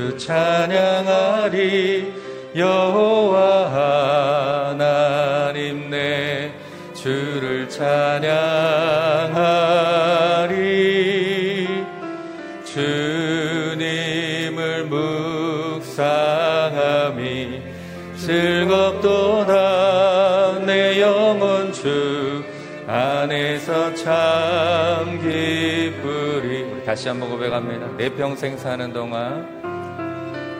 주 찬양하리 여호와 하나님 내 주를 찬양하리 주님을 묵상함이 즐겁도다. 내 영혼 주 안에서 참 기쁘리. 다시 한번 고백합니다. 내 평생 사는 동안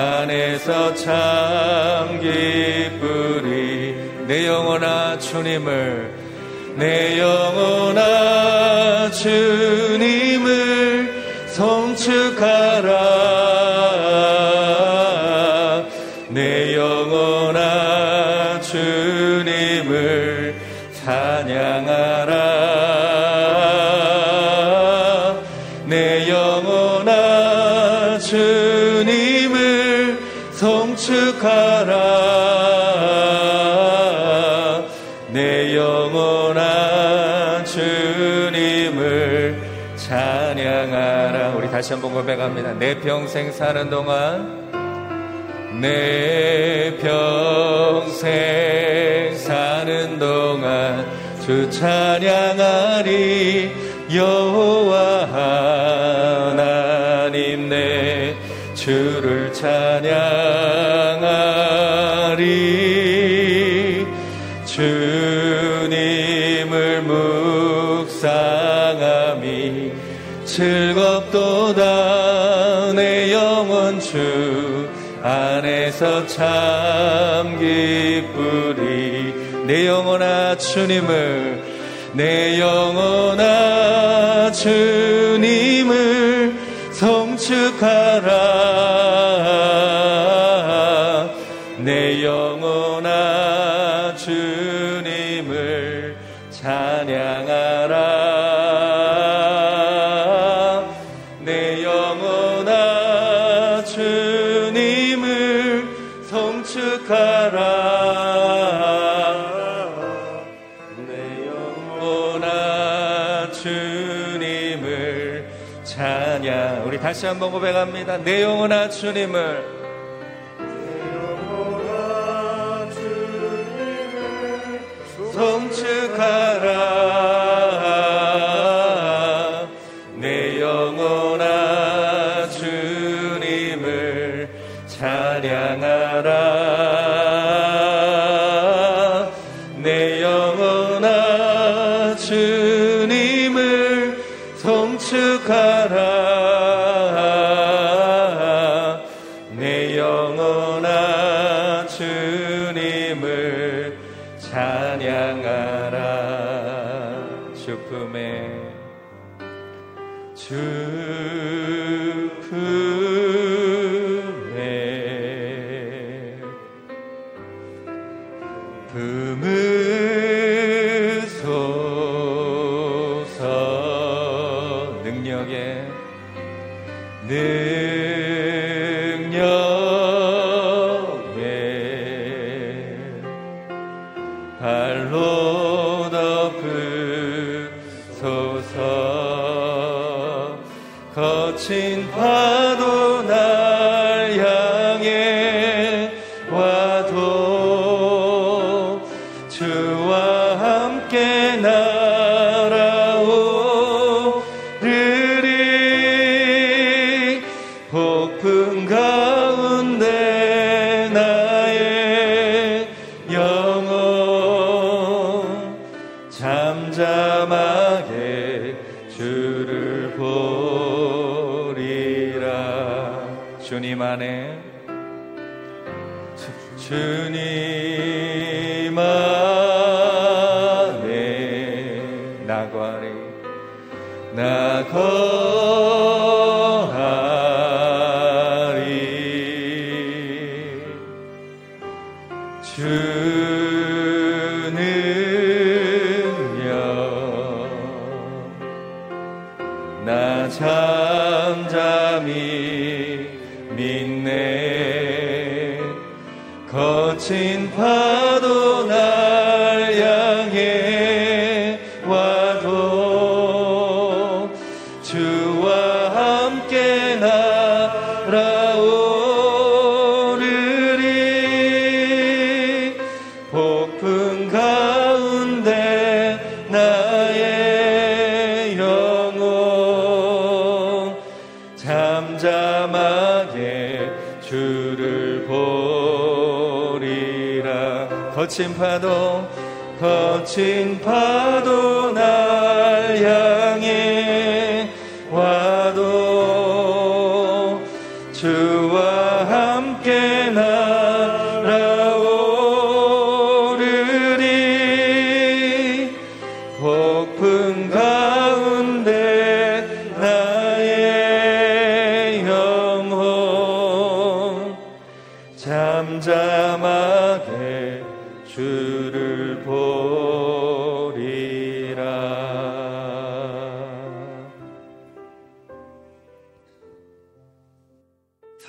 안에서 참 기쁘리. 내 영혼아 주님을 내 영혼아 주님을 성축하라 다시 한번 고백합니다. 내 평생 사는 동안 내 평생 사는 동안 주 찬양하리 여호와 하나님 내 주를 찬양하리 내 영혼 주 안에서 참 기쁘리. 내 영혼아 주님을 내 영혼아 주님을 성축하라 다시 한번 고백합니다. 내 영혼아 주님을 주님을 찬양하라. 주품에. 주 안에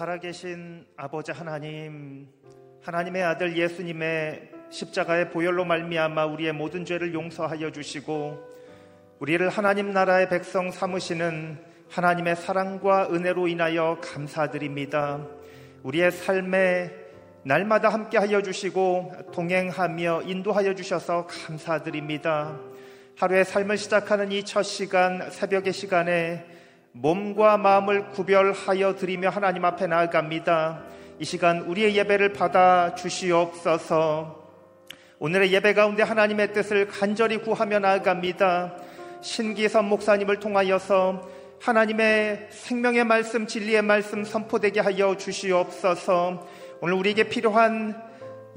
살아계신 아버지 하나님, 하나님의 아들 예수님의 십자가의 보혈로 말미암아 우리의 모든 죄를 용서하여 주시고 우리를 하나님 나라의 백성 삼으시는 하나님의 사랑과 은혜로 인하여 감사드립니다. 우리의 삶에 날마다 함께하여 주시고 동행하며 인도하여 주셔서 감사드립니다. 하루의 삶을 시작하는 이 첫 시간 새벽의 시간에 몸과 마음을 구별하여 드리며 하나님 앞에 나아갑니다. 이 시간 우리의 예배를 받아 주시옵소서. 오늘의 예배 가운데 하나님의 뜻을 간절히 구하며 나아갑니다. 신기선 목사님을 통하여서 하나님의 생명의 말씀, 진리의 말씀 선포되게 하여 주시옵소서. 오늘 우리에게 필요한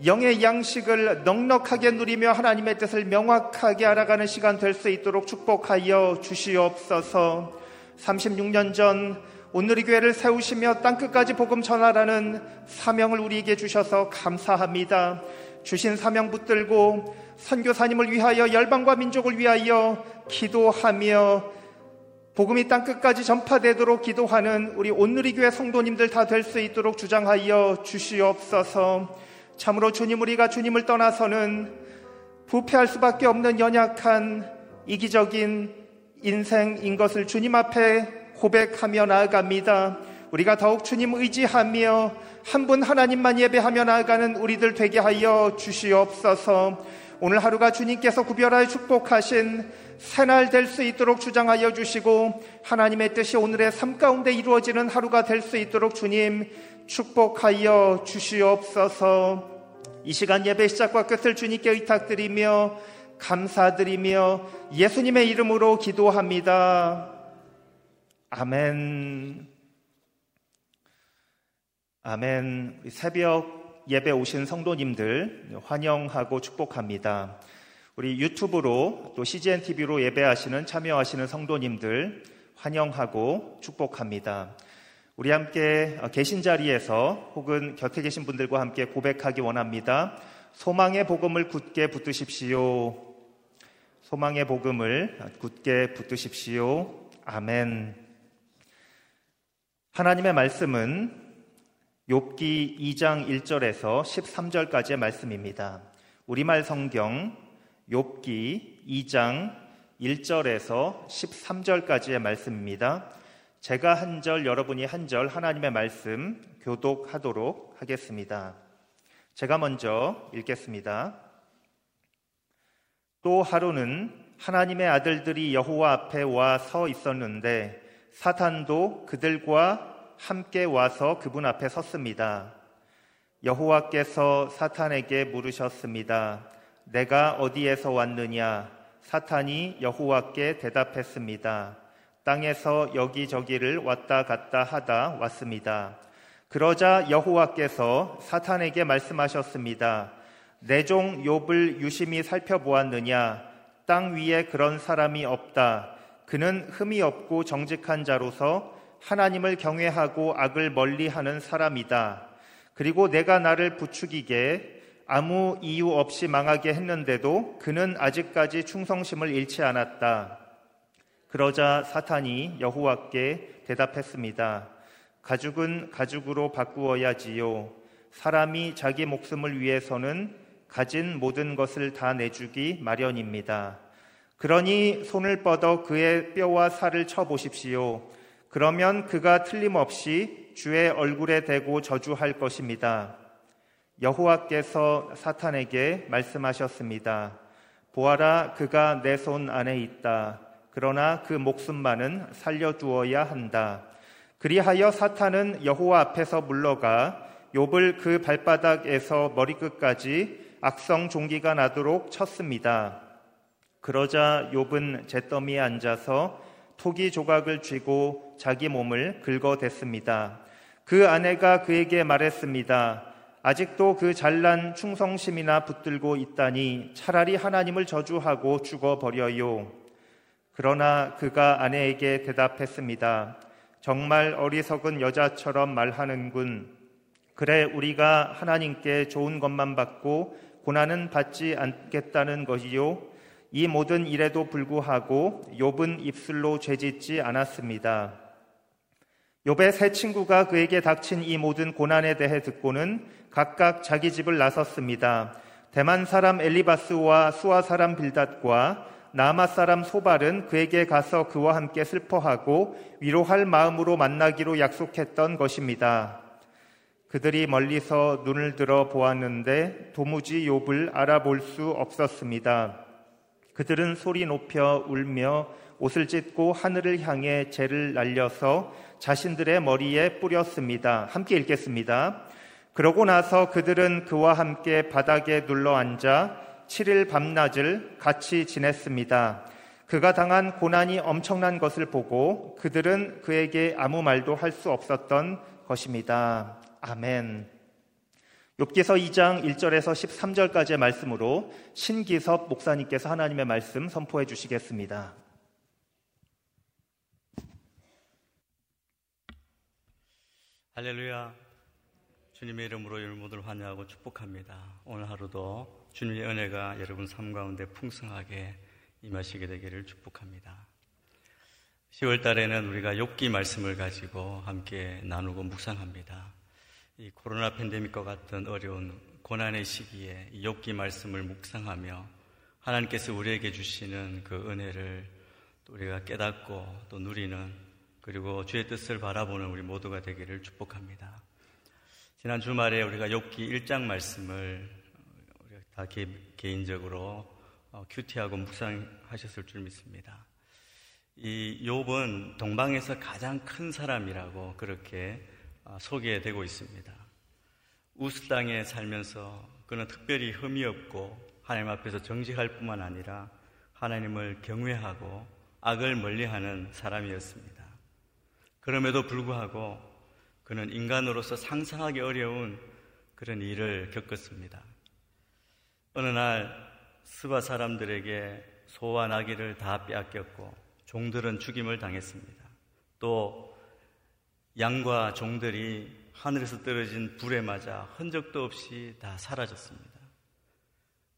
영의 양식을 넉넉하게 누리며 하나님의 뜻을 명확하게 알아가는 시간 될 수 있도록 축복하여 주시옵소서. 36년 전 오늘의 교회를 세우시며 땅 끝까지 복음 전하라는 사명을 우리에게 주셔서 감사합니다. 주신 사명 붙들고 선교사님을 위하여 열방과 민족을 위하여 기도하며 복음이 땅 끝까지 전파되도록 기도하는 우리 온누리 교회 성도님들 다 될 수 있도록 주장하여 주시옵소서. 참으로 주님 우리가 주님을 떠나서는 부패할 수밖에 없는 연약한 이기적인 인생인 것을 주님 앞에 고백하며 나아갑니다. 우리가 더욱 주님 의지하며 한 분 하나님만 예배하며 나아가는 우리들 되게 하여 주시옵소서. 오늘 하루가 주님께서 구별하여 축복하신 새날 될 수 있도록 주장하여 주시고 하나님의 뜻이 오늘의 삶 가운데 이루어지는 하루가 될 수 있도록 주님 축복하여 주시옵소서. 이 시간 예배 시작과 끝을 주님께 의탁드리며 감사드리며 예수님의 이름으로 기도합니다. 아멘. 아멘. 새벽 예배 오신 성도님들 환영하고 축복합니다. 우리 유튜브로 또 CGN TV로 예배하시는 참여하시는 성도님들 환영하고 축복합니다. 우리 함께 계신 자리에서 혹은 곁에 계신 분들과 함께 고백하기 원합니다. 소망의 복음을 굳게 붙드십시오. 소망의 복음을 굳게 붙드십시오. 아멘. 하나님의 말씀은 욥기 2장 1절에서 13절까지의 말씀입니다. 우리말 성경 욥기 2장 1절에서 13절까지의 말씀입니다. 제가 한 절, 여러분이 한 절 하나님의 말씀 교독하도록 하겠습니다. 제가 먼저 읽겠습니다. 또 하루는 하나님의 아들들이 여호와 앞에 와 서 있었는데 사탄도 그들과 함께 와서 그분 앞에 섰습니다. 여호와께서 사탄에게 물으셨습니다. 내가 어디에서 왔느냐? 사탄이 여호와께 대답했습니다. 땅에서 여기저기를 왔다 갔다 하다 왔습니다. 그러자 여호와께서 사탄에게 말씀하셨습니다. 내 종 욥을 유심히 살펴보았느냐? 땅 위에 그런 사람이 없다. 그는 흠이 없고 정직한 자로서 하나님을 경외하고 악을 멀리하는 사람이다. 그리고 내가 나를 부추기게 아무 이유 없이 망하게 했는데도 그는 아직까지 충성심을 잃지 않았다. 그러자 사탄이 여호와께 대답했습니다. 가죽은 가죽으로 바꾸어야지요. 사람이 자기 목숨을 위해서는 가진 모든 것을 다 내주기 마련입니다. 그러니 손을 뻗어 그의 뼈와 살을 쳐 보십시오. 그러면 그가 틀림없이 주의 얼굴에 대고 저주할 것입니다. 여호와께서 사탄에게 말씀하셨습니다. 보아라, 그가 내 손 안에 있다. 그러나 그 목숨만은 살려두어야 한다. 그리하여 사탄은 여호와 앞에서 물러가 욥을 그 발바닥에서 머리끝까지 악성 종기가 나도록 쳤습니다. 그러자 욥은 잿더미에 앉아서 토기 조각을 쥐고 자기 몸을 긁어댔습니다. 그 아내가 그에게 말했습니다. 아직도 그 잘난 충성심이나 붙들고 있다니 차라리 하나님을 저주하고 죽어버려요. 그러나 그가 아내에게 대답했습니다. 정말 어리석은 여자처럼 말하는군. 그래, 우리가 하나님께 좋은 것만 받고 고난은 받지 않겠다는 것이요. 이 모든 일에도 불구하고 욥은 입술로 죄짓지 않았습니다. 욥의 세 친구가 그에게 닥친 이 모든 고난에 대해 듣고는 각각 자기 집을 나섰습니다. 대만 사람 엘리바스와 수아 사람 빌닷과 나마 사람 소발은 그에게 가서 그와 함께 슬퍼하고 위로할 마음으로 만나기로 약속했던 것입니다. 그들이 멀리서 눈을 들어 보았는데 도무지 욥을 알아볼 수 없었습니다. 그들은 소리 높여 울며 옷을 찢고 하늘을 향해 재를 날려서 자신들의 머리에 뿌렸습니다. 함께 읽겠습니다. 그러고 나서 그들은 그와 함께 바닥에 눌러 앉아 7일 밤낮을 같이 지냈습니다. 그가 당한 고난이 엄청난 것을 보고 그들은 그에게 아무 말도 할 수 없었던 것입니다. 아멘. 욥기서 2장 1절에서 13절까지의 말씀으로 신기섭 목사님께서 하나님의 말씀 선포해 주시겠습니다. 할렐루야. 주님의 이름으로 여러분들 환영하고 축복합니다. 오늘 하루도 주님의 은혜가 여러분 삶 가운데 풍성하게 임하시게 되기를 축복합니다. 10월 달에는 우리가 욥기 말씀을 가지고 함께 나누고 묵상합니다. 이 코로나 팬데믹과 같은 어려운 고난의 시기에 이 욥기 말씀을 묵상하며 하나님께서 우리에게 주시는 그 은혜를 우리가 깨닫고 또 누리는 그리고 주의 뜻을 바라보는 우리 모두가 되기를 축복합니다. 지난 주말에 우리가 욥기 1장 말씀을 우리가 다 개, 인적으로 어, 큐티하고 묵상하셨을 줄 믿습니다. 이 욥은 동방에서 가장 큰 사람이라고 그렇게 어, 소개되고 있습니다. 우스 땅에 살면서 그는 특별히 흠이 없고 하나님 앞에서 정직할 뿐만 아니라 하나님을 경외하고 악을 멀리하는 사람이었습니다. 그럼에도 불구하고 그는 인간으로서 상상하기 어려운 그런 일을 겪었습니다. 어느 날 스바 사람들에게 소와 나귀를 다 빼앗겼고 종들은 죽임을 당했습니다. 또 양과 종들이 하늘에서 떨어진 불에 맞아 흔적도 없이 다 사라졌습니다.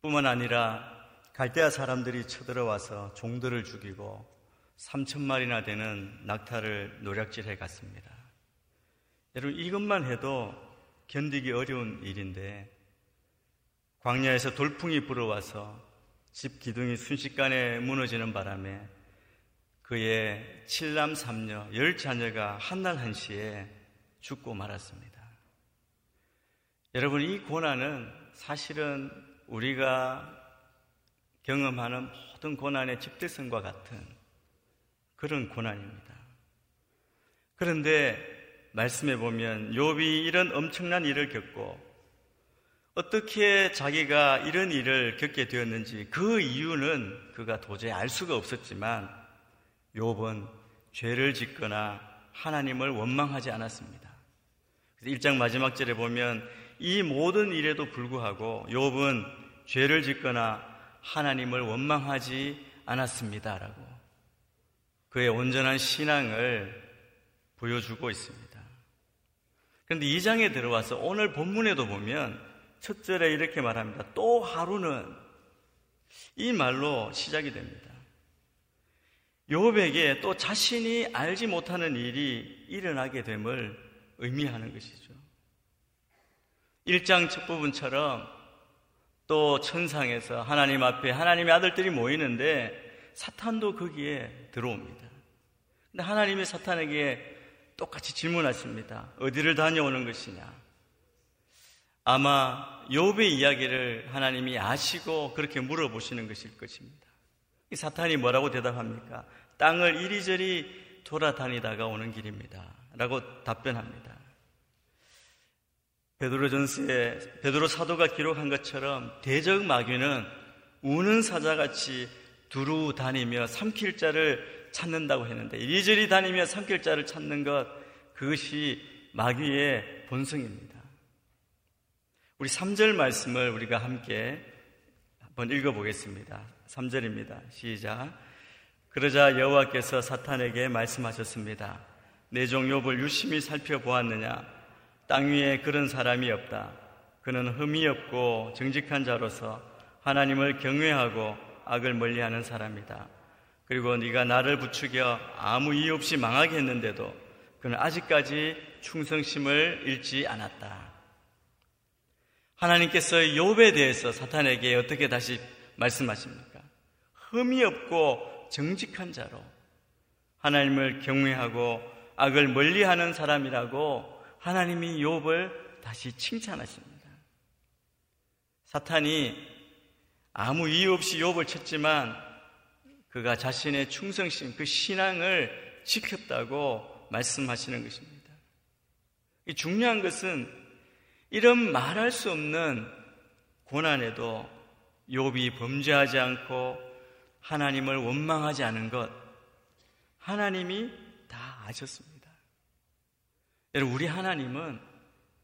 뿐만 아니라 갈대아 사람들이 쳐들어와서 종들을 죽이고 3천 마리나 되는 낙타를 노략질해 갔습니다. 여러분 이것만 해도 견디기 어려운 일인데 광야에서 돌풍이 불어와서 집 기둥이 순식간에 무너지는 바람에 그의 칠남 삼녀 열 자녀가 한날 한시에 죽고 말았습니다. 여러분 이 고난은 사실은 우리가 경험하는 모든 고난의 집대성과 같은 그런 고난입니다. 그런데 말씀해 보면 욥이 이런 엄청난 일을 겪고 어떻게 자기가 이런 일을 겪게 되었는지 그 이유는 그가 도저히 알 수가 없었지만 욥은 죄를 짓거나 하나님을 원망하지 않았습니다. 그래서 1장 마지막 절에 보면 이 모든 일에도 불구하고 욥은 죄를 짓거나 하나님을 원망하지 않았습니다라고 그의 온전한 신앙을 보여주고 있습니다. 그런데 이 장에 들어와서 오늘 본문에도 보면 첫 절에 이렇게 말합니다. 또 하루는 이 말로 시작이 됩니다. 요백에 또 자신이 알지 못하는 일이 일어나게 됨을 의미하는 것이죠. 1장 첫 부분처럼 또 천상에서 하나님 앞에 하나님의 아들들이 모이는데 사탄도 거기에 들어옵니다. 근데 하나님이 사탄에게 똑같이 질문하십니다. 어디를 다녀오는 것이냐? 아마 욥의 이야기를 하나님이 아시고 그렇게 물어보시는 것일 것입니다. 이 사탄이 뭐라고 대답합니까? 땅을 이리저리 돌아다니다가 오는 길입니다. 라고 답변합니다. 베드로 전서에 베드로 사도가 기록한 것처럼 대적 마귀는 우는 사자같이 두루 다니며 삼킬 자를 찾는다고 했는데 이리저리 다니며 삼킬 자를 찾는 것 그것이 마귀의 본성입니다. 우리 3절 말씀을 우리가 함께 한번 읽어보겠습니다. 3절입니다. 시작. 그러자 여호와께서 사탄에게 말씀하셨습니다. 내종 욥을 유심히 살펴보았느냐? 땅 위에 그런 사람이 없다. 그는 흠이 없고 정직한 자로서 하나님을 경외하고 악을 멀리하는 사람이다. 그리고 네가 나를 부추겨 아무 이유 없이 망하게 했는데도 그는 아직까지 충성심을 잃지 않았다. 하나님께서 욥에 대해서 사탄에게 어떻게 다시 말씀하십니까? 흠이 없고 정직한 자로 하나님을 경외하고 악을 멀리하는 사람이라고 하나님이 욥을 다시 칭찬하십니다. 사탄이 아무 이유 없이 욥을 쳤지만 그가 자신의 충성심, 그 신앙을 지켰다고 말씀하시는 것입니다. 중요한 것은 이런 말할 수 없는 고난에도 욥이 범죄하지 않고 하나님을 원망하지 않은 것 하나님이 다 아셨습니다. 여러분, 우리 하나님은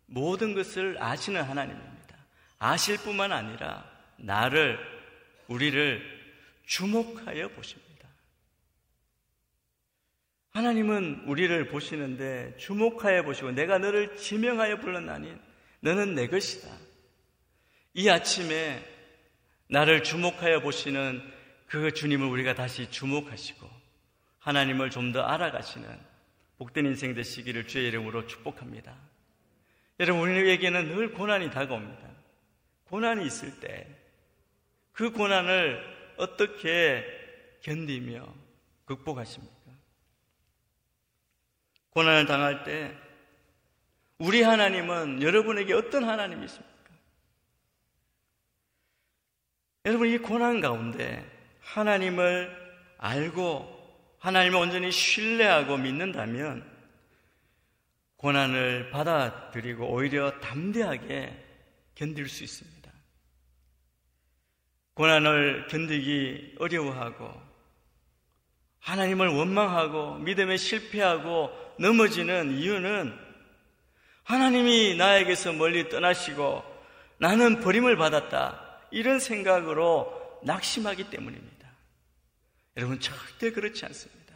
모든 것을 아시는 하나님입니다. 아실 뿐만 아니라 나를, 우리를 주목하여 보십니다. 하나님은 우리를 보시는데 주목하여 보시고 내가 너를 지명하여 불렀나니 너는 내 것이다. 이 아침에 나를 주목하여 보시는 그 주님을 우리가 다시 주목하시고 하나님을 좀 더 알아가시는 복된 인생 되시기를 주의 이름으로 축복합니다. 여러분, 우리에게는 늘 고난이 다가옵니다. 고난이 있을 때 그 고난을 어떻게 견디며 극복하십니까? 고난을 당할 때 우리 하나님은 여러분에게 어떤 하나님이십니까? 여러분, 이 고난 가운데 하나님을 알고 하나님을 온전히 신뢰하고 믿는다면 고난을 받아들이고 오히려 담대하게 견딜 수 있습니다. 고난을 견디기 어려워하고 하나님을 원망하고 믿음에 실패하고 넘어지는 이유는 하나님이 나에게서 멀리 떠나시고 나는 버림을 받았다. 이런 생각으로 낙심하기 때문입니다. 여러분 절대 그렇지 않습니다.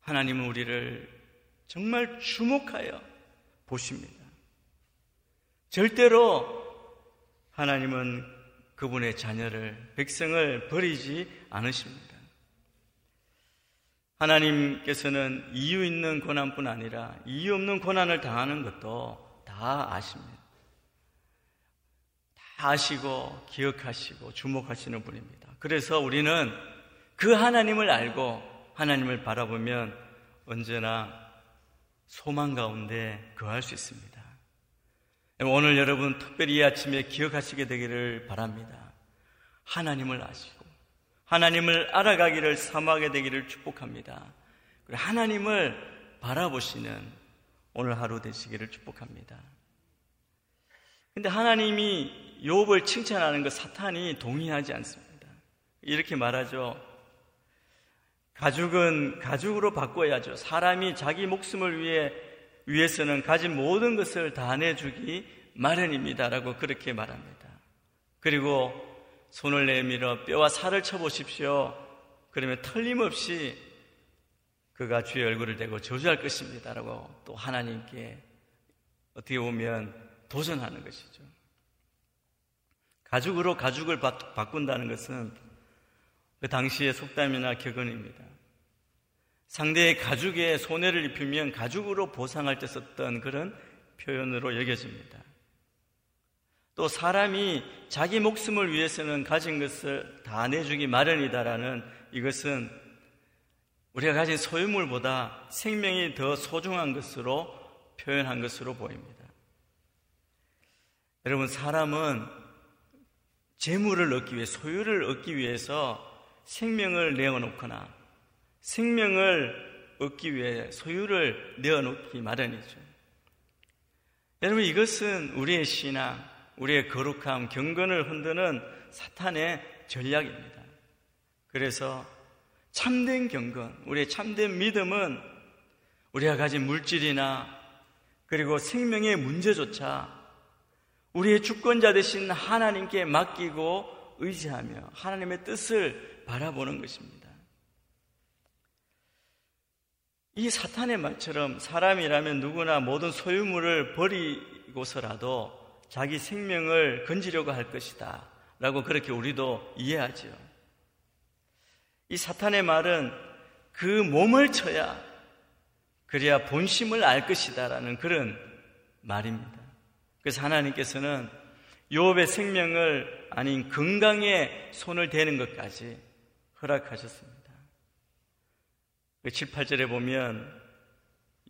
하나님은 우리를 정말 주목하여 보십니다. 절대로 하나님은 그분의 자녀를, 백성을 버리지 않으십니다. 하나님께서는 이유 있는 고난뿐 아니라 이유 없는 고난을 당하는 것도 다 아십니다. 다 아시고 기억하시고 주목하시는 분입니다. 그래서 우리는 그 하나님을 알고 하나님을 바라보면 언제나 소망 가운데 거할 수 있습니다. 오늘 여러분 특별히 이 아침에 기억하시게 되기를 바랍니다. 하나님을 아시고 하나님을 알아가기를 사모하게 되기를 축복합니다. 하나님을 바라보시는 오늘 하루 되시기를 축복합니다. 근데 하나님이 욥을 칭찬하는 것 사탄이 동의하지 않습니다. 이렇게 말하죠. 가죽은 가죽으로 바꿔야죠. 사람이 자기 목숨을 위해 위해서는 가진 모든 것을 다 내주기 마련입니다라고 그렇게 말합니다. 그리고 손을 내밀어 뼈와 살을 쳐보십시오. 그러면 틀림없이 그가 주의 얼굴을 대고 저주할 것입니다라고 또 하나님께 어떻게 보면 도전하는 것이죠. 가죽으로 가죽을 바 꾼다는 것은 그 당시의 속담이나 격언입니다. 상대의 가죽에 손해를 입히면 가죽으로 보상할 때 썼던 그런 표현으로 여겨집니다. 또 사람이 자기 목숨을 위해서는 가진 것을 다 내주기 마련이다라는 이것은 우리가 가진 소유물보다 생명이 더 소중한 것으로 표현한 것으로 보입니다. 여러분, 사람은 재물을 얻기 위해, 소유를 얻기 위해서 생명을 내어놓거나 생명을 얻기 위해 소유를 내어놓기 마련이죠. 여러분, 이것은 우리의 신앙, 우리의 거룩함, 경건을 흔드는 사탄의 전략입니다. 그래서 참된 경건, 우리의 참된 믿음은 우리가 가진 물질이나 그리고 생명의 문제조차 우리의 주권자 되신 하나님께 맡기고 의지하며 하나님의 뜻을 바라보는 것입니다. 이 사탄의 말처럼 사람이라면 누구나 모든 소유물을 버리고서라도 자기 생명을 건지려고 할 것이다. 라고 그렇게 우리도 이해하죠. 이 사탄의 말은 그 몸을 쳐야 그래야 본심을 알 것이다라는 그런 말입니다. 그래서 하나님께서는 요업의 생명을 아닌 건강에 손을 대는 것까지 허락하셨습니다. 7, 그 8절에 보면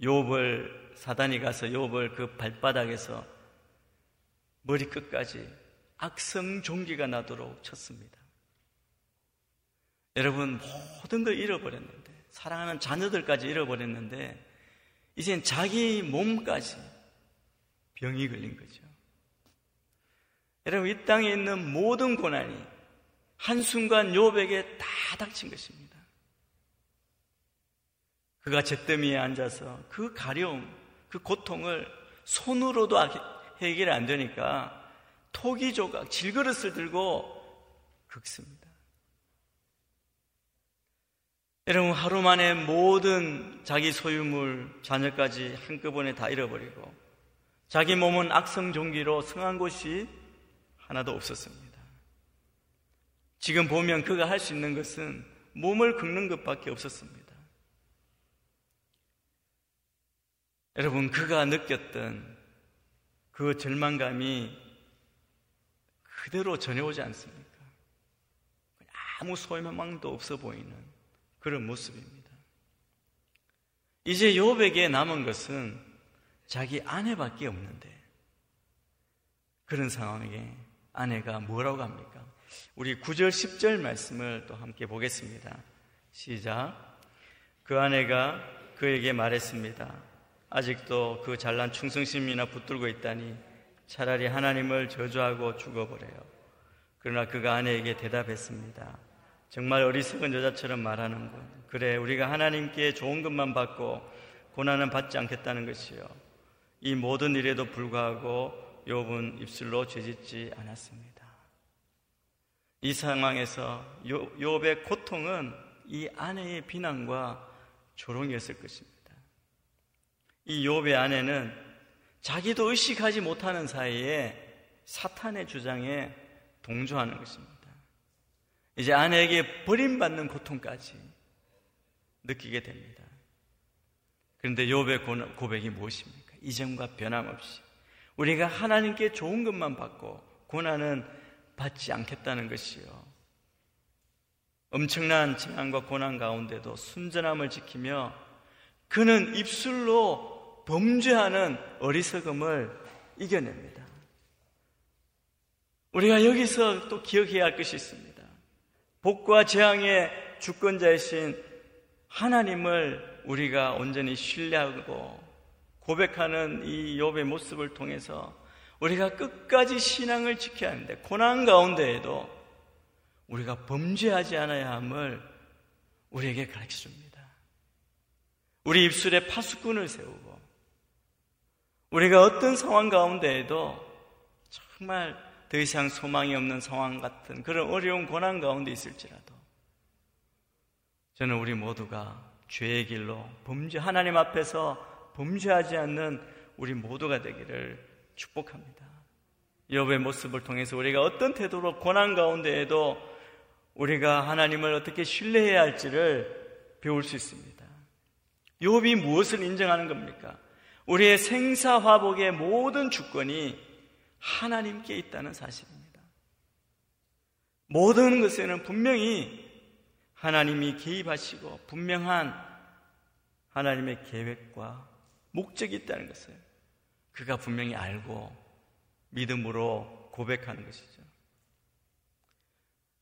요업을 사단이 가서 요업을 그 발바닥에서 머리끝까지 악성 종기가 나도록 쳤습니다. 여러분 모든 걸 잃어버렸는데 사랑하는 자녀들까지 잃어버렸는데 이젠 자기 몸까지 병이 걸린 거죠. 여러분 이 땅에 있는 모든 고난이 한순간 요백에 다 닥친 것입니다. 그가 잿더미에 앉아서 그 가려움, 그 고통을 손으로도 해결이 안 되니까 토기 조각, 질그릇을 들고 긁습니다. 여러분, 하루 만에 모든 자기 소유물, 자녀까지 한꺼번에 다 잃어버리고 자기 몸은 악성 종기로 성한 곳이 하나도 없었습니다. 지금 보면 그가 할 수 있는 것은 몸을 긁는 것밖에 없었습니다. 여러분, 그가 느꼈던 그 절망감이 그대로 전해오지 않습니까? 아무 소망도 없어 보이는 그런 모습입니다. 이제 요백에 남은 것은 자기 아내밖에 없는데 그런 상황에 아내가 뭐라고 합니까? 우리 9절 10절 말씀을 또 함께 보겠습니다. 시작. 그 아내가 그에게 말했습니다. 아직도 그 잘난 충성심이나 붙들고 있다니 차라리 하나님을 저주하고 죽어버려요. 그러나 그가 아내에게 대답했습니다. 정말 어리석은 여자처럼 말하는군. 그래, 우리가 하나님께 좋은 것만 받고 고난은 받지 않겠다는 것이요. 이 모든 일에도 불구하고 욥은 입술로 죄짓지 않았습니다. 이 상황에서 욥의 고통은 이 아내의 비난과 조롱이었을 것입니다. 이 욥의 아내는 자기도 의식하지 못하는 사이에 사탄의 주장에 동조하는 것입니다. 이제 아내에게 버림받는 고통까지 느끼게 됩니다. 그런데 욥의 고백이 무엇입니까? 이전과 변함없이 우리가 하나님께 좋은 것만 받고 고난은 받지 않겠다는 것이요. 엄청난 재난과 고난 가운데도 순전함을 지키며 그는 입술로 범죄하는 어리석음을 이겨냅니다. 우리가 여기서 또 기억해야 할 것이 있습니다. 복과 재앙의 주권자이신 하나님을 우리가 온전히 신뢰하고 고백하는 이 욥의 모습을 통해서 우리가 끝까지 신앙을 지켜야 하는데 고난 가운데에도 우리가 범죄하지 않아야 함을 우리에게 가르쳐 줍니다. 우리 입술에 파수꾼을 세우고 우리가 어떤 상황 가운데에도 정말 더 이상 소망이 없는 상황 같은 그런 어려운 고난 가운데 있을지라도 저는 우리 모두가 죄의 길로 범죄 하나님 앞에서 범죄하지 않는 우리 모두가 되기를 축복합니다. 여호의 모습을 통해서 우리가 어떤 태도로 고난 가운데에도 우리가 하나님을 어떻게 신뢰해야 할지를 배울 수 있습니다. 욥이 무엇을 인정하는 겁니까? 우리의 생사화복의 모든 주권이 하나님께 있다는 사실입니다. 모든 것에는 분명히 하나님이 개입하시고 분명한 하나님의 계획과 목적이 있다는 것을 그가 분명히 알고 믿음으로 고백하는 것이죠.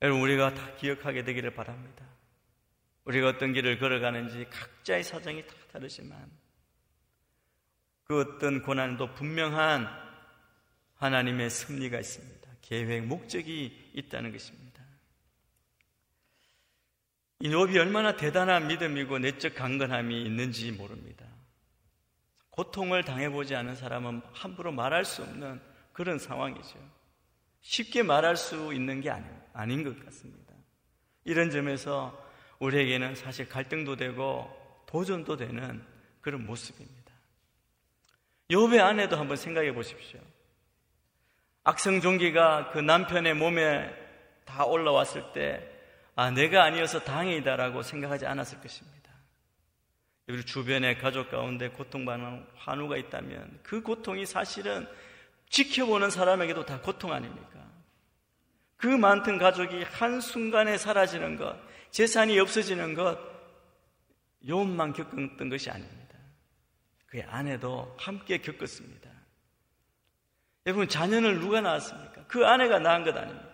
여러분, 우리가 다 기억하게 되기를 바랍니다. 우리가 어떤 길을 걸어가는지 각자의 사정이 다 다르지만 그 어떤 고난도 분명한 하나님의 승리가 있습니다. 계획, 목적이 있다는 것입니다. 이 욥이 얼마나 대단한 믿음이고 내적 강건함이 있는지 모릅니다. 고통을 당해보지 않은 사람은 함부로 말할 수 없는 그런 상황이죠. 쉽게 말할 수 있는 게 아닌, 아닌 것 같습니다. 이런 점에서 우리에게는 사실 갈등도 되고 도전도 되는 그런 모습입니다. 욥의 아내도 한번 생각해 보십시오. 악성 종기가 그 남편의 몸에 다 올라왔을 때, 아, 내가 아니어서 다행이다라고 생각하지 않았을 것입니다. 우리 주변의 가족 가운데 고통받는 환우가 있다면 그 고통이 사실은 지켜보는 사람에게도 다 고통 아닙니까? 그 많던 가족이 한순간에 사라지는 것, 재산이 없어지는 것, 요만 겪었던 것이 아닙니다. 그의 아내도 함께 겪었습니다. 여러분, 자녀를 누가 낳았습니까? 그 아내가 낳은 것 아닙니까?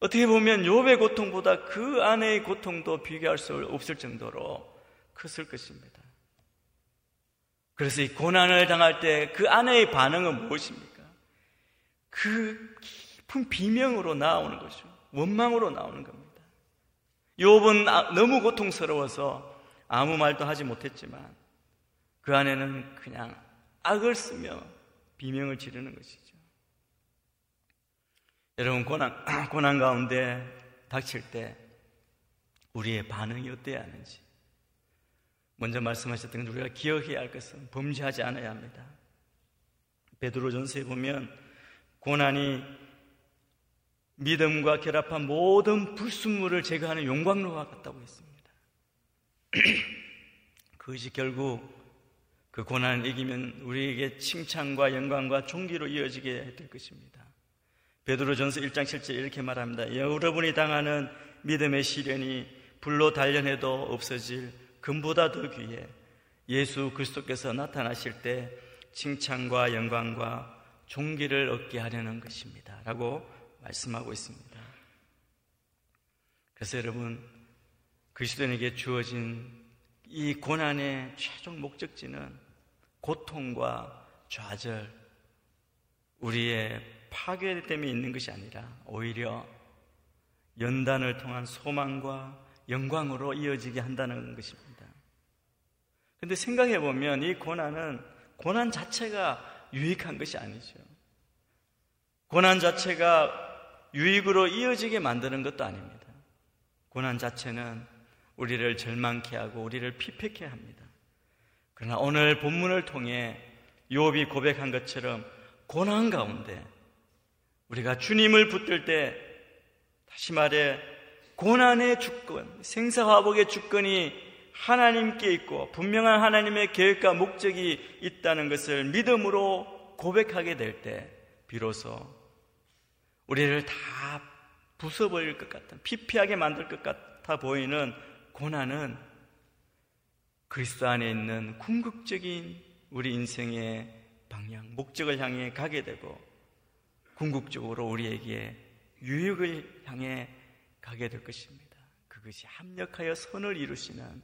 어떻게 보면 욥의 고통보다 그 아내의 고통도 비교할 수 없을 정도로 컸을 것입니다. 그래서 이 고난을 당할 때 그 아내의 반응은 무엇입니까? 그 깊은 비명으로 나오는 것이죠. 원망으로 나오는 겁니다. 욥은 아, 너무 고통스러워서 아무 말도 하지 못했지만 그 아내는 그냥 악을 쓰며 비명을 지르는 것이죠. 여러분 고난 고난 가운데 닥칠 때 우리의 반응이 어때야 하는지 먼저 말씀하셨던 건 우리가 기억해야 할 것은 범죄하지 않아야 합니다. 베드로전서에 보면 고난이 믿음과 결합한 모든 불순물을 제거하는 용광로와 같다고 했습니다. 그것이 결국 그 고난을 이기면 우리에게 칭찬과 영광과 존귀로 이어지게 될 것입니다. 베드로전서 1장 7절 이렇게 말합니다. 여러분이 당하는 믿음의 시련이 불로 단련해도 없어질 금보다 더 귀해 예수 그리스도께서 나타나실 때 칭찬과 영광과 존귀를 얻게 하려는 것입니다. 라고 말씀하고 있습니다. 그래서 여러분, 그리스도인에게 주어진 이 고난의 최종 목적지는 고통과 좌절, 우리의 파괴 때문에 있는 것이 아니라 오히려 연단을 통한 소망과 영광으로 이어지게 한다는 것입니다. 근데 생각해 보면 이 고난은 고난 자체가 유익한 것이 아니죠. 고난 자체가 유익으로 이어지게 만드는 것도 아닙니다. 고난 자체는 우리를 절망케 하고 우리를 피폐케 합니다. 그러나 오늘 본문을 통해 요업이 고백한 것처럼 고난 가운데 우리가 주님을 붙들 때 다시 말해 고난의 주권, 생사화복의 주권이 하나님께 있고 분명한 하나님의 계획과 목적이 있다는 것을 믿음으로 고백하게 될 때 비로소 우리를 다 부숴버릴 것 같은 피폐하게 만들 것 같아 보이는 고난은 그리스도 안에 있는 궁극적인 우리 인생의 방향, 목적을 향해 가게 되고 궁극적으로 우리에게 유익을 향해 가게 될 것입니다. 그것이 합력하여 선을 이루시는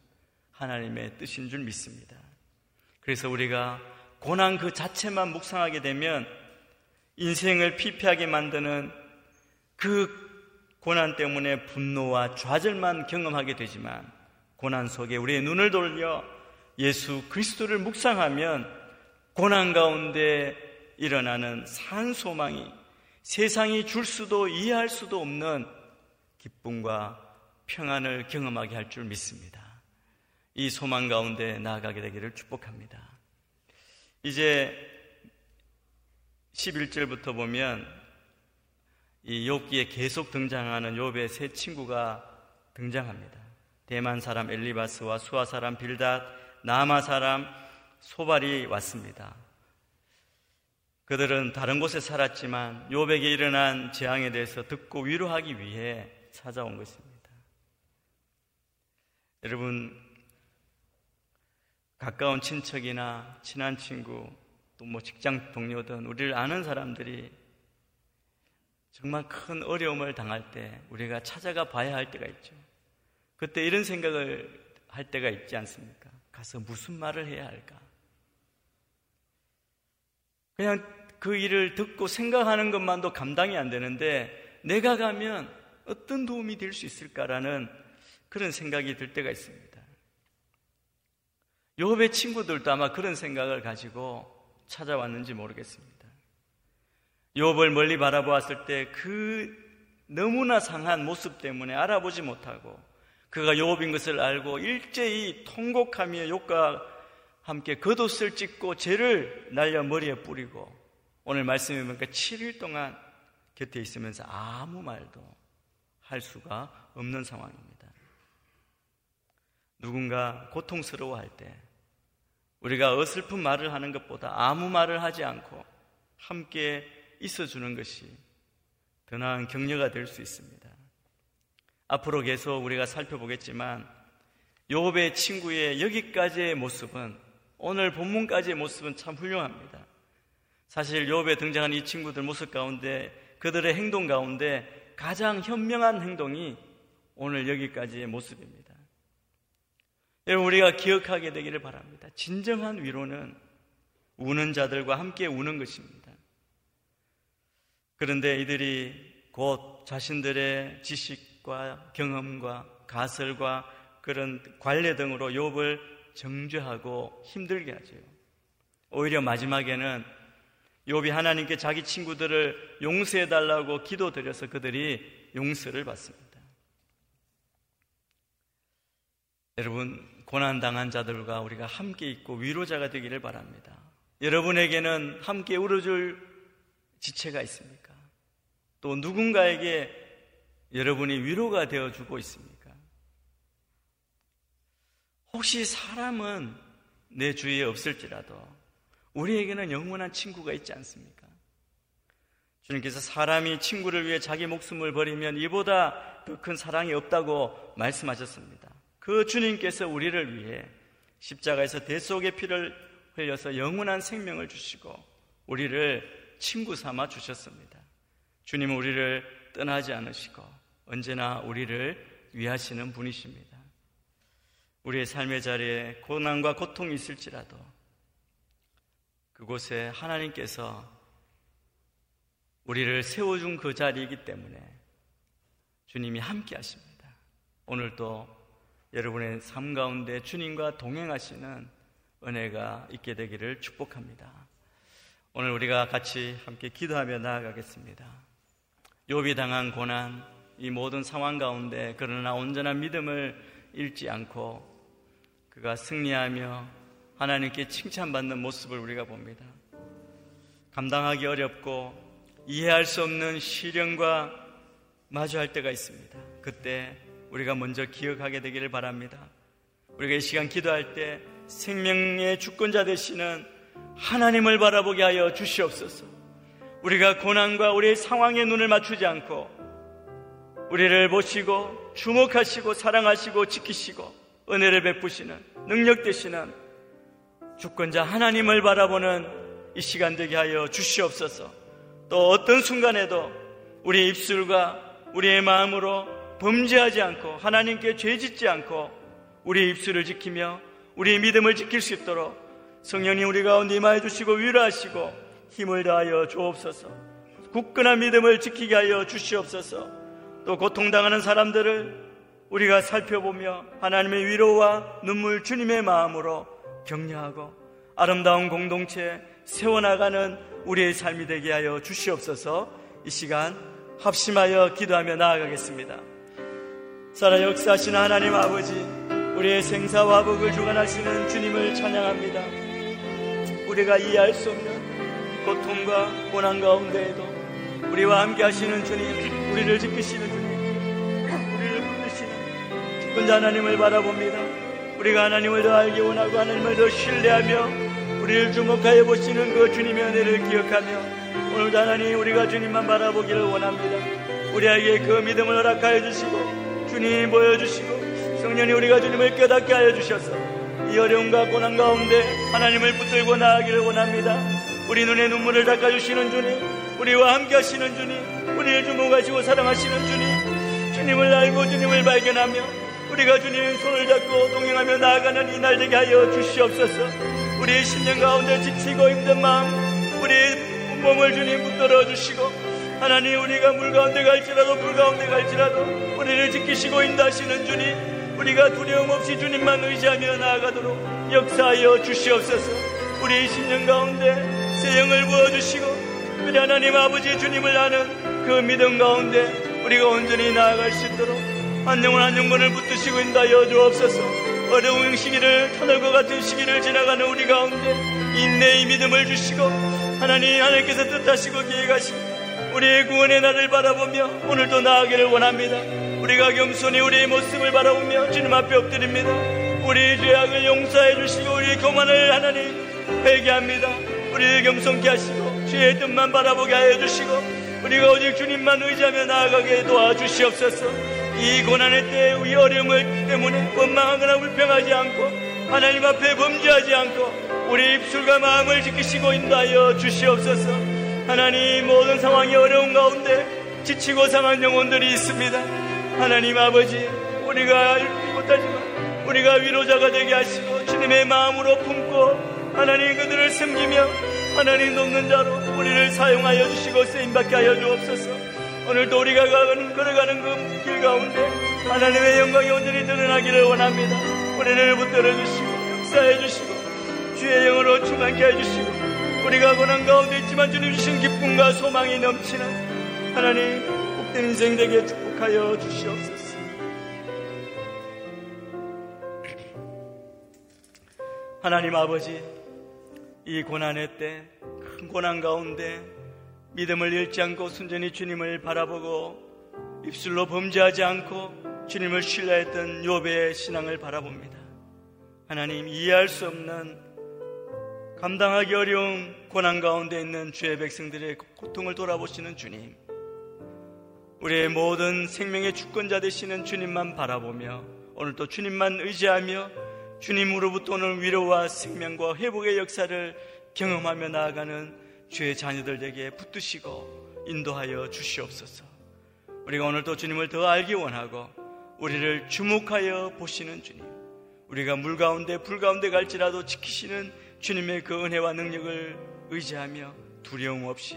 하나님의 뜻인 줄 믿습니다. 그래서 우리가 고난 그 자체만 묵상하게 되면 인생을 피폐하게 만드는 그 고난 때문에 분노와 좌절만 경험하게 되지만 고난 속에 우리의 눈을 돌려 예수 그리스도를 묵상하면 고난 가운데 일어나는 산 소망이 세상이 줄 수도 이해할 수도 없는 기쁨과 평안을 경험하게 할 줄 믿습니다. 이 소망 가운데 나아가게 되기를 축복합니다. 이제 11절부터 보면 이 욥기에 계속 등장하는 욥의 세 친구가 등장합니다. 대만 사람 엘리바스와 수아 사람 빌닷, 나마 사람 소발이 왔습니다. 그들은 다른 곳에 살았지만 욥에게 일어난 재앙에 대해서 듣고 위로하기 위해 찾아온 것입니다. 여러분 가까운 친척이나 친한 친구 또 뭐 직장 동료든 우리를 아는 사람들이 정말 큰 어려움을 당할 때 우리가 찾아가 봐야 할 때가 있죠. 그때 이런 생각을 할 때가 있지 않습니까? 가서 무슨 말을 해야 할까? 그냥 그 일을 듣고 생각하는 것만도 감당이 안 되는데 내가 가면 어떤 도움이 될 수 있을까라는 그런 생각이 들 때가 있습니다. 요업의 친구들도 아마 그런 생각을 가지고 찾아왔는지 모르겠습니다. 요업을 멀리 바라보았을 때 그 너무나 상한 모습 때문에 알아보지 못하고 그가 요업인 것을 알고 일제히 통곡하며 욕과 함께 겉옷을 찢고 죄를 날려 머리에 뿌리고 오늘 말씀해 보니까 7일 동안 곁에 있으면서 아무 말도 할 수가 없는 상황입니다. 누군가 고통스러워할 때 우리가 어설픈 말을 하는 것보다 아무 말을 하지 않고 함께 있어주는 것이 더 나은 격려가 될 수 있습니다. 앞으로 계속 우리가 살펴보겠지만 요업의 친구의 여기까지의 모습은 오늘 본문까지의 모습은 참 훌륭합니다. 사실 요업에 등장한 이 친구들 모습 가운데 그들의 행동 가운데 가장 현명한 행동이 오늘 여기까지의 모습입니다. 여러분 우리가 기억하게 되기를 바랍니다. 진정한 위로는 우는 자들과 함께 우는 것입니다. 그런데 이들이 곧 자신들의 지식과 경험과 가설과 그런 관례 등으로 욥을 정죄하고 힘들게 하죠. 오히려 마지막에는 욥이 하나님께 자기 친구들을 용서해 달라고 기도드려서 그들이 용서를 받습니다. 여러분 고난당한 자들과 우리가 함께 있고 위로자가 되기를 바랍니다. 여러분에게는 함께 울어줄 지체가 있습니까? 또 누군가에게 여러분이 위로가 되어주고 있습니까? 혹시 사람은 내 주위에 없을지라도 우리에게는 영원한 친구가 있지 않습니까? 주님께서 사람이 친구를 위해 자기 목숨을 버리면 이보다 더 큰 사랑이 없다고 말씀하셨습니다. 그 주님께서 우리를 위해 십자가에서 대속의 피를 흘려서 영원한 생명을 주시고 우리를 친구 삼아 주셨습니다. 주님은 우리를 떠나지 않으시고 언제나 우리를 위하시는 분이십니다. 우리의 삶의 자리에 고난과 고통이 있을지라도 그곳에 하나님께서 우리를 세워준 그 자리이기 때문에 주님이 함께 하십니다. 오늘도 여러분의 삶 가운데 주님과 동행하시는 은혜가 있게 되기를 축복합니다. 오늘 우리가 같이 함께 기도하며 나아가겠습니다. 요비 당한 고난, 이 모든 상황 가운데 그러나 온전한 믿음을 잃지 않고 그가 승리하며 하나님께 칭찬받는 모습을 우리가 봅니다. 감당하기 어렵고 이해할 수 없는 시련과 마주할 때가 있습니다. 그때 우리가 먼저 기억하게 되기를 바랍니다. 우리가 이 시간 기도할 때 생명의 주권자 되시는 하나님을 바라보게 하여 주시옵소서. 우리가 고난과 우리의 상황에 눈을 맞추지 않고 우리를 보시고 주목하시고 사랑하시고 지키시고 은혜를 베푸시는 능력 되시는 주권자 하나님을 바라보는 이 시간 되게 하여 주시옵소서. 또 어떤 순간에도 우리의 입술과 우리의 마음으로 범죄하지 않고 하나님께 죄 짓지 않고 우리의 입술을 지키며 우리의 믿음을 지킬 수 있도록 성령님 우리 가운데 임하여 주시고 위로하시고 힘을 다하여 주옵소서. 굳건한 믿음을 지키게 하여 주시옵소서. 또 고통당하는 사람들을 우리가 살펴보며 하나님의 위로와 눈물 주님의 마음으로 격려하고 아름다운 공동체 세워나가는 우리의 삶이 되게 하여 주시옵소서. 이 시간 합심하여 기도하며 나아가겠습니다. 살아 역사하시는 하나님 아버지, 우리의 생사화복을 주관하시는 주님을 찬양합니다. 우리가 이해할 수 없는 고통과 고난 가운데에도 우리와 함께 하시는 주님, 우리를 지키시는 주님, 우리를 붙드시는 주권자 하나님을 바라봅니다. 우리가 하나님을 더 알기 원하고 하나님을 더 신뢰하며 우리를 주목하여 보시는 그 주님의 은혜를 기억하며 오늘도 하나님 우리가 주님만 바라보기를 원합니다. 우리에게 그 믿음을 허락하여 주시고 주님 보여주시고 성령이 우리가 주님을 깨닫게 하여 주셔서 이 어려움과 고난 가운데 하나님을 붙들고 나아가기를 원합니다. 우리 눈에 눈물을 닦아주시는 주님, 우리와 함께 하시는 주님, 우리를 주목하시고 사랑하시는 주님, 주님을 알고 주님을 발견하며 우리가 주님의 손을 잡고 동행하며 나아가는 이날 되게 하여 주시옵소서. 우리의 심령 가운데 지치고 힘든 마음, 우리의 몸을 주님 붙들어 주시고 하나님 우리가 물 가운데 갈지라도 불 가운데 갈지라도 우리를 지키시고 인도하시는 주님 우리가 두려움 없이 주님만 의지하며 나아가도록 역사하여 주시옵소서. 우리 심령 가운데 새 영을 부어주시고 우리 하나님 아버지 주님을 아는 그 믿음 가운데 우리가 온전히 나아갈 수 있도록 한 영혼을 붙드시고 인도하여 주옵소서. 어려운 시기를 터널 것 같은 시기를 지나가는 우리 가운데 인내의 믿음을 주시고 하나님 하나님께서 뜻하시고 계획하시고 우리의 구원의 날을 바라보며 오늘도 나아가기를 원합니다. 우리가 겸손히 우리의 모습을 바라보며 주님 앞에 엎드립니다. 우리의 죄악을 용서해 주시고 우리의 교만을 하나님 회개합니다. 우리를 겸손케 하시고 주의 뜻만 바라보게 하여 주시고 우리가 오직 주님만 의지하며 나아가게 도와주시옵소서. 이 고난의 때에 우리 어려움을 때문에 원망하거나 불평하지 않고 하나님 앞에 범죄하지 않고 우리 입술과 마음을 지키시고 인도하여 주시옵소서. 하나님 모든 상황이 어려운 가운데 지치고 상한 영혼들이 있습니다. 하나님 아버지 우리가 읽지 못하지만 우리가 위로자가 되게 하시고 주님의 마음으로 품고 하나님 그들을 섬기며 하나님 돕는 자로 우리를 사용하여 주시고 쓰임받게 하여 주옵소서 오늘도 우리가 가는, 걸어가는 그 길 가운데 하나님의 영광이 온전히 드러나기를 원합니다 우리를 붙들어 주시고 역사해 주시고 주의 영으로 충만케 해 주시고 우리가 고난 가운데 있지만 주님 주신 기쁨과 소망이 넘치는 하나님 복된 인생 되게 축복하여 주시옵소서. 하나님 아버지, 이 고난의 때, 큰 고난 가운데 믿음을 잃지 않고 순전히 주님을 바라보고 입술로 범죄하지 않고 주님을 신뢰했던 요배의 신앙을 바라봅니다. 하나님 이해할 수 없는 감당하기 어려운 고난 가운데 있는 주의 백성들의 고통을 돌아보시는 주님. 우리의 모든 생명의 주권자 되시는 주님만 바라보며 오늘도 주님만 의지하며 주님으로부터 오는 위로와 생명과 회복의 역사를 경험하며 나아가는 주의 자녀들에게 붙드시고 인도하여 주시옵소서. 우리가 오늘도 주님을 더 알기 원하고 우리를 주목하여 보시는 주님. 우리가 물 가운데 불 가운데 갈지라도 지키시는 주님의 그 은혜와 능력을 의지하며 두려움 없이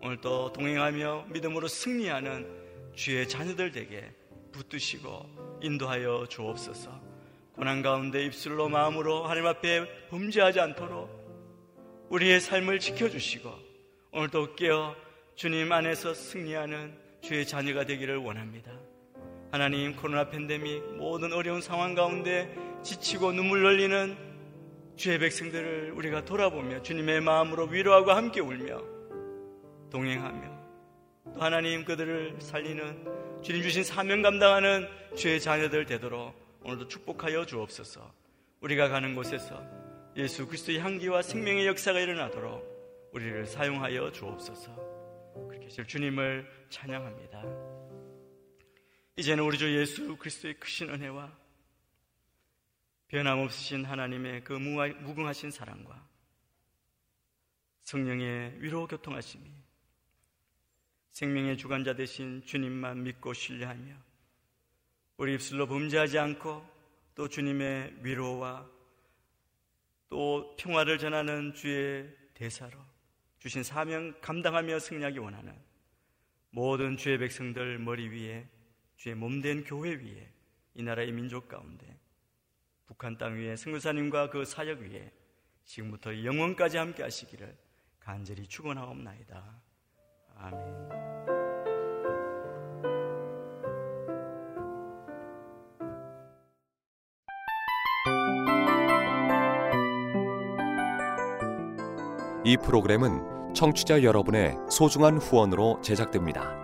오늘도 동행하며 믿음으로 승리하는 주의 자녀들 에게 붙드시고 인도하여 주옵소서. 고난 가운데 입술로 마음으로 하나님 앞에 범죄하지 않도록 우리의 삶을 지켜주시고 오늘도 깨어 주님 안에서 승리하는 주의 자녀가 되기를 원합니다. 하나님 코로나 팬데믹 모든 어려운 상황 가운데 지치고 눈물 흘리는 주의 백성들을 우리가 돌아보며 주님의 마음으로 위로하고 함께 울며 동행하며 또 하나님 그들을 살리는 주님 주신 사명 감당하는 주의 자녀들 되도록 오늘도 축복하여 주옵소서. 우리가 가는 곳에서 예수 그리스도의 향기와 생명의 역사가 일어나도록 우리를 사용하여 주옵소서. 그렇게 하실 주님을 찬양합니다. 이제는 우리 주 예수 그리스도의 크신 은혜와 변함없으신 하나님의 그 무궁하신 사랑과 성령의 위로 교통하심이 생명의 주관자 되신 주님만 믿고 신뢰하며 우리 입술로 범죄하지 않고 또 주님의 위로와 또 평화를 전하는 주의 대사로 주신 사명 감당하며 승리하기 원하는 모든 주의 백성들 머리 위에 주의 몸 된 교회 위에 이 나라의 민족 가운데 북한 땅 위에 승무사님과 그 사역 위에 지금부터 영원까지 함께 하시기를 간절히 축원하옵나이다. 아멘. 이 프로그램은 청취자 여러분의 소중한 후원으로 제작됩니다.